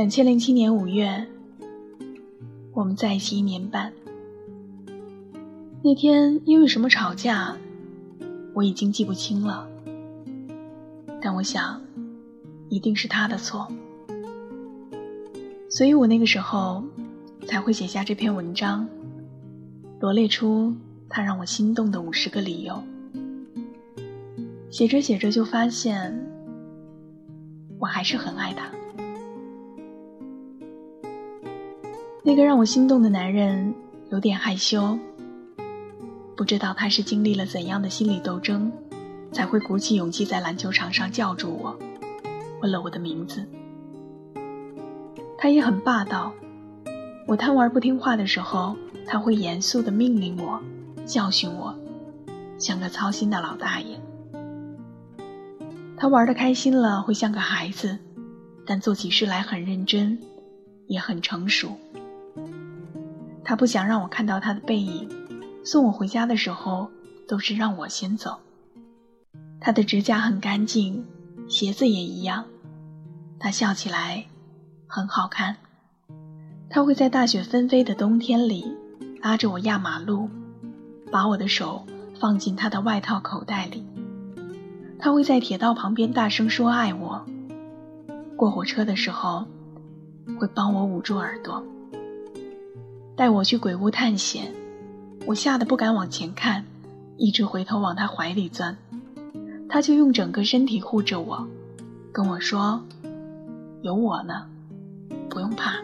两千零七年五月，我们在一起一年半。那天因为什么吵架，我已经记不清了。但我想，一定是他的错，所以我那个时候才会写下这篇文章，罗列出他让我心动的五十个理由。写着写着就发现，我还是很爱他。那个让我心动的男人有点害羞，不知道他是经历了怎样的心理斗争，才会鼓起勇气在篮球场上叫住我，问了我的名字。他也很霸道，我贪玩不听话的时候，他会严肃地命令我，教训我，像个操心的老大爷。他玩得开心了，会像个孩子，但做起事来很认真，也很成熟。他不想让我看到他的背影，送我回家的时候都是让我先走。他的指甲很干净，鞋子也一样。他笑起来很好看。他会在大雪纷飞的冬天里拉着我压马路，把我的手放进他的外套口袋里。他会在铁道旁边大声说爱我。过火车的时候会帮我捂住耳朵。带我去鬼屋探险，我吓得不敢往前看，一直回头往他怀里钻，他就用整个身体护着我，跟我说：“有我呢，不用怕。”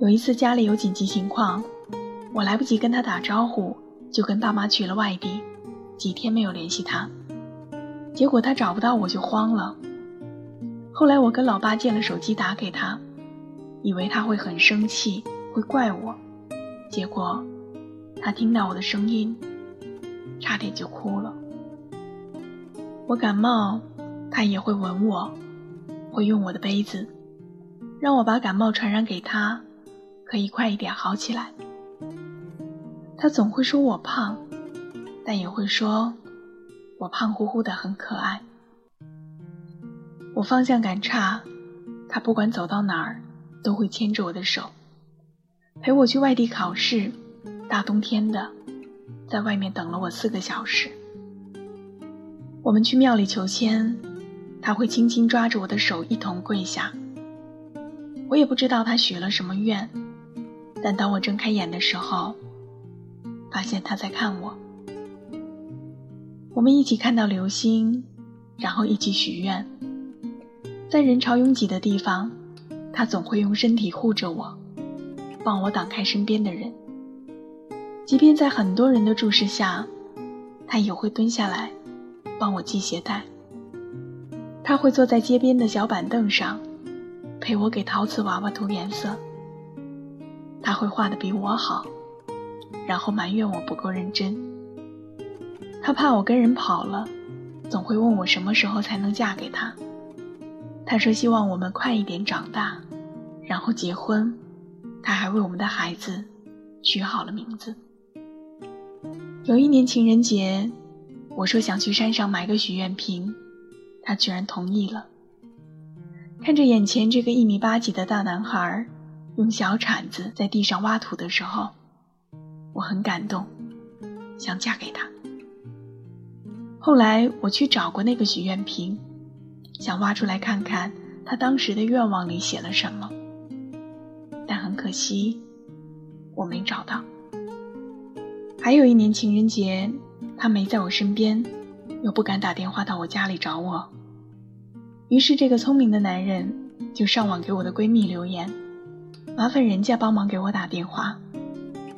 有一次家里有紧急情况，我来不及跟他打招呼，就跟爸妈去了外地，几天没有联系他，结果他找不到我就慌了。后来我跟老爸借了手机打给他，以为他会很生气。会怪我，结果他听到我的声音，差点就哭了。我感冒，他也会吻我，会用我的杯子，让我把感冒传染给他，可以快一点好起来。他总会说我胖，但也会说我胖乎乎的很可爱。我方向感差，他不管走到哪儿都会牵着我的手。陪我去外地考试，大冬天的，在外面等了我四个小时。我们去庙里求签，他会轻轻抓着我的手一同跪下。我也不知道他许了什么愿，但当我睁开眼的时候，发现他在看我。我们一起看到流星，然后一起许愿。在人潮拥挤的地方，他总会用身体护着我。帮我挡开身边的人，即便在很多人的注视下，他也会蹲下来帮我系鞋带。他会坐在街边的小板凳上，陪我给陶瓷娃娃涂颜色。他会画的比我好，然后埋怨我不够认真。他怕我跟人跑了，总会问我什么时候才能嫁给他。他说希望我们快一点长大，然后结婚。他还为我们的孩子取好了名字。有一年情人节，我说想去山上买个许愿瓶，他居然同意了。看着眼前这个一米八几的大男孩用小铲子在地上挖土的时候，我很感动，想嫁给他。后来我去找过那个许愿瓶，想挖出来看看他当时的愿望里写了什么。但很可惜，我没找到。还有一年情人节，他没在我身边，又不敢打电话到我家里找我。于是，这个聪明的男人就上网给我的闺蜜留言，麻烦人家帮忙给我打电话，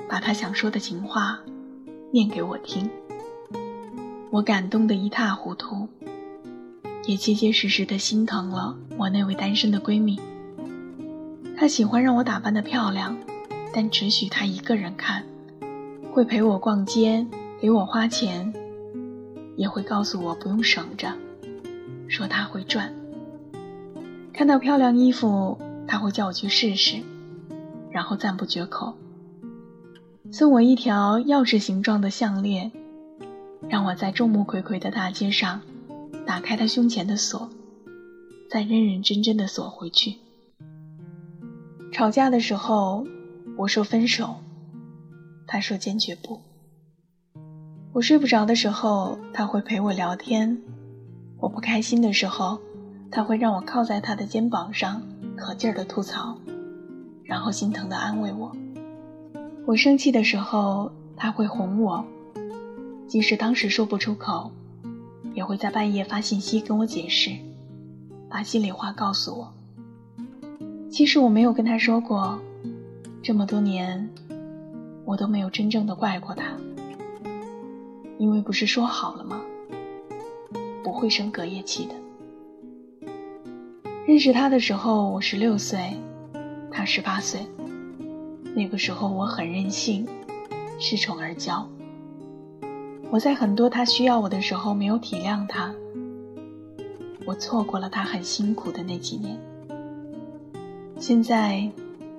把他想说的情话念给我听。我感动得一塌糊涂，也结结实实的心疼了我那位单身的闺蜜。他喜欢让我打扮的漂亮，但只许他一个人看。会陪我逛街，给我花钱，也会告诉我不用省着，说他会赚。看到漂亮衣服，他会叫我去试试，然后赞不绝口。送我一条钥匙形状的项链，让我在众目睽睽的大街上打开他胸前的锁，再认认真真的锁回去。吵架的时候，我说分手，他说坚决不。我睡不着的时候，他会陪我聊天；我不开心的时候，他会让我靠在他的肩膀上，可劲儿的吐槽，然后心疼的安慰我。我生气的时候，他会哄我，即使当时说不出口，也会在半夜发信息跟我解释，把心里话告诉我。其实我没有跟他说过，这么多年，我都没有真正的怪过他。因为不是说好了吗？不会生隔夜气的。认识他的时候，我十六岁，他十八岁。那个时候我很任性，恃宠而骄。我在很多他需要我的时候没有体谅他，我错过了他很辛苦的那几年。现在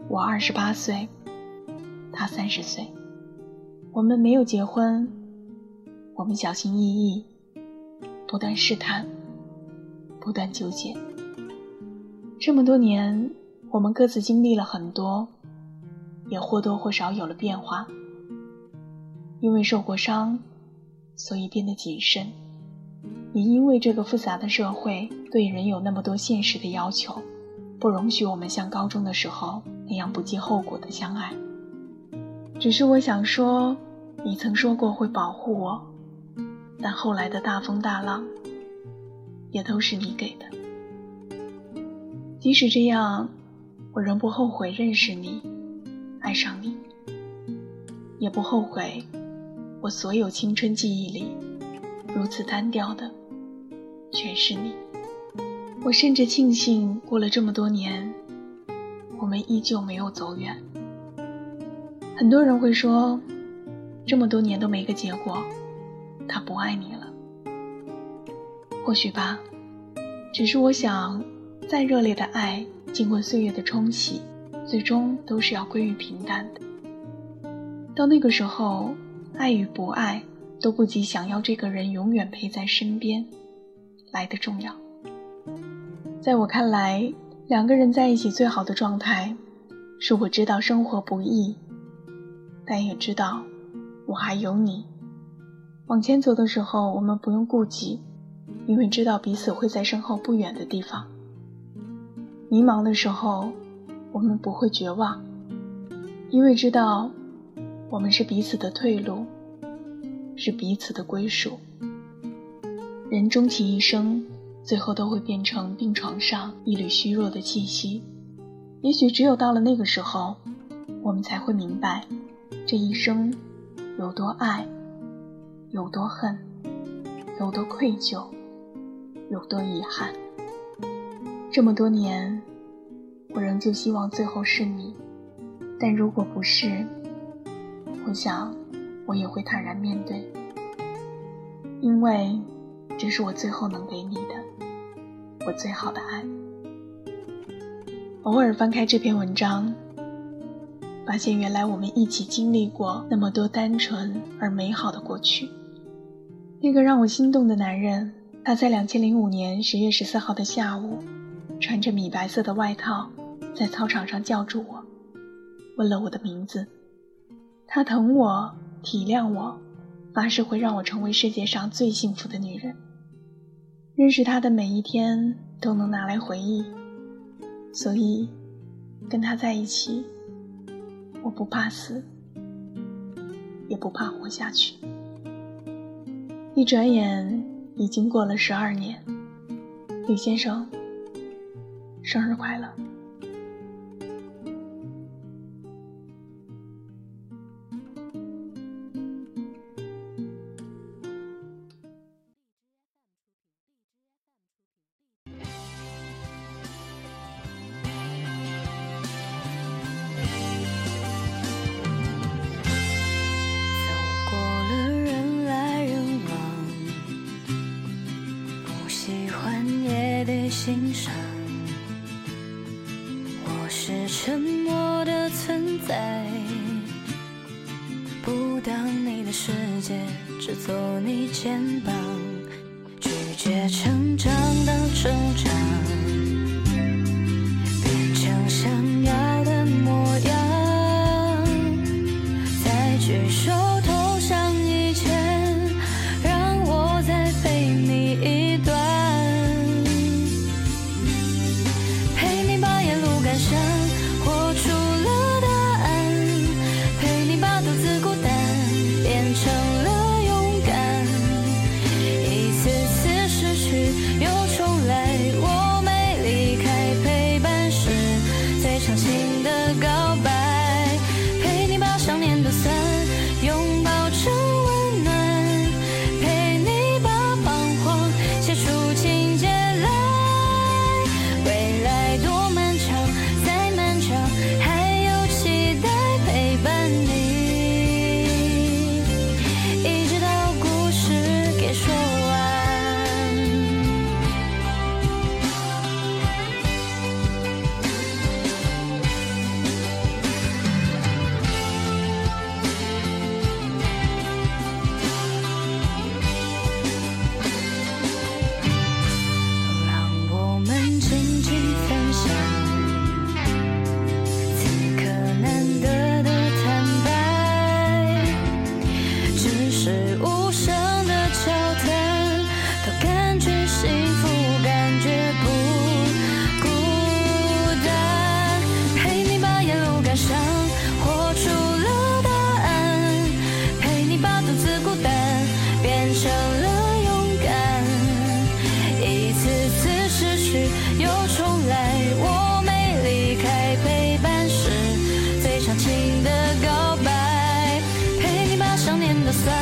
我二十八岁，他三十岁，我们没有结婚。我们小心翼翼，不断试探，不断纠结。这么多年，我们各自经历了很多，也或多或少有了变化。因为受过伤，所以变得谨慎；也因为这个复杂的社会对人有那么多现实的要求，不容许我们像高中的时候那样不计后果的相爱。只是我想说，你曾说过会保护我。但后来的大风大浪，也都是你给的。即使这样，我仍不后悔认识你，爱上你，也不后悔我所有青春记忆里如此单调的全是你。我甚至庆幸，过了这么多年，我们依旧没有走远。很多人会说，这么多年都没个结果。他不爱你了，或许吧。只是我想，再热烈的爱，经过岁月的冲洗，最终都是要归于平淡的。到那个时候，爱与不爱都不及想要这个人永远陪在身边来的重要。在我看来，两个人在一起最好的状态，是我知道生活不易，但也知道我还有你。往前走的时候，我们不用顾忌，因为知道彼此会在身后不远的地方。迷茫的时候，我们不会绝望，因为知道我们是彼此的退路，是彼此的归属。人终其一生，最后都会变成病床上一缕虚弱的气息。也许只有到了那个时候，我们才会明白，这一生有多爱。有多恨，有多愧疚，有多遗憾。这么多年，我仍旧希望最后是你，但如果不是，我想我也会坦然面对，因为这是我最后能给你的，我最好的爱。偶尔翻开这篇文章，发现原来我们一起经历过那么多单纯而美好的过去。那个让我心动的男人，他在两千零五年十月十四号的下午，穿着米白色的外套，在操场上叫住我，问了我的名字。他疼我，体谅我，发誓会让我成为世界上最幸福的女人。认识他的每一天都能拿来回忆，所以跟他在一起，我不怕死，也不怕活下去。一转眼，已经过了十二年。李先生，生日快乐！欣赏，我是沉默的存在，不当你的世界，只做你肩膀，重来，我没离开，陪伴是最长情的告白，陪你把想念的酸，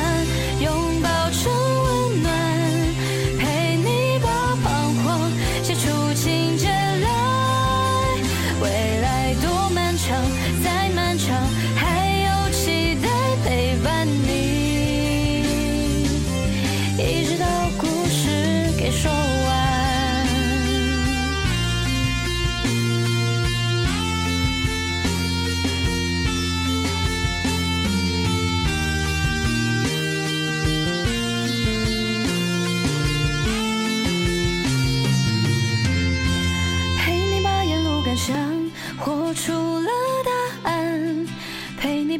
拥抱成温暖，陪你把彷徨写出情节来，未来多漫长，再漫长，还有期待陪伴你，一直到故事给说完。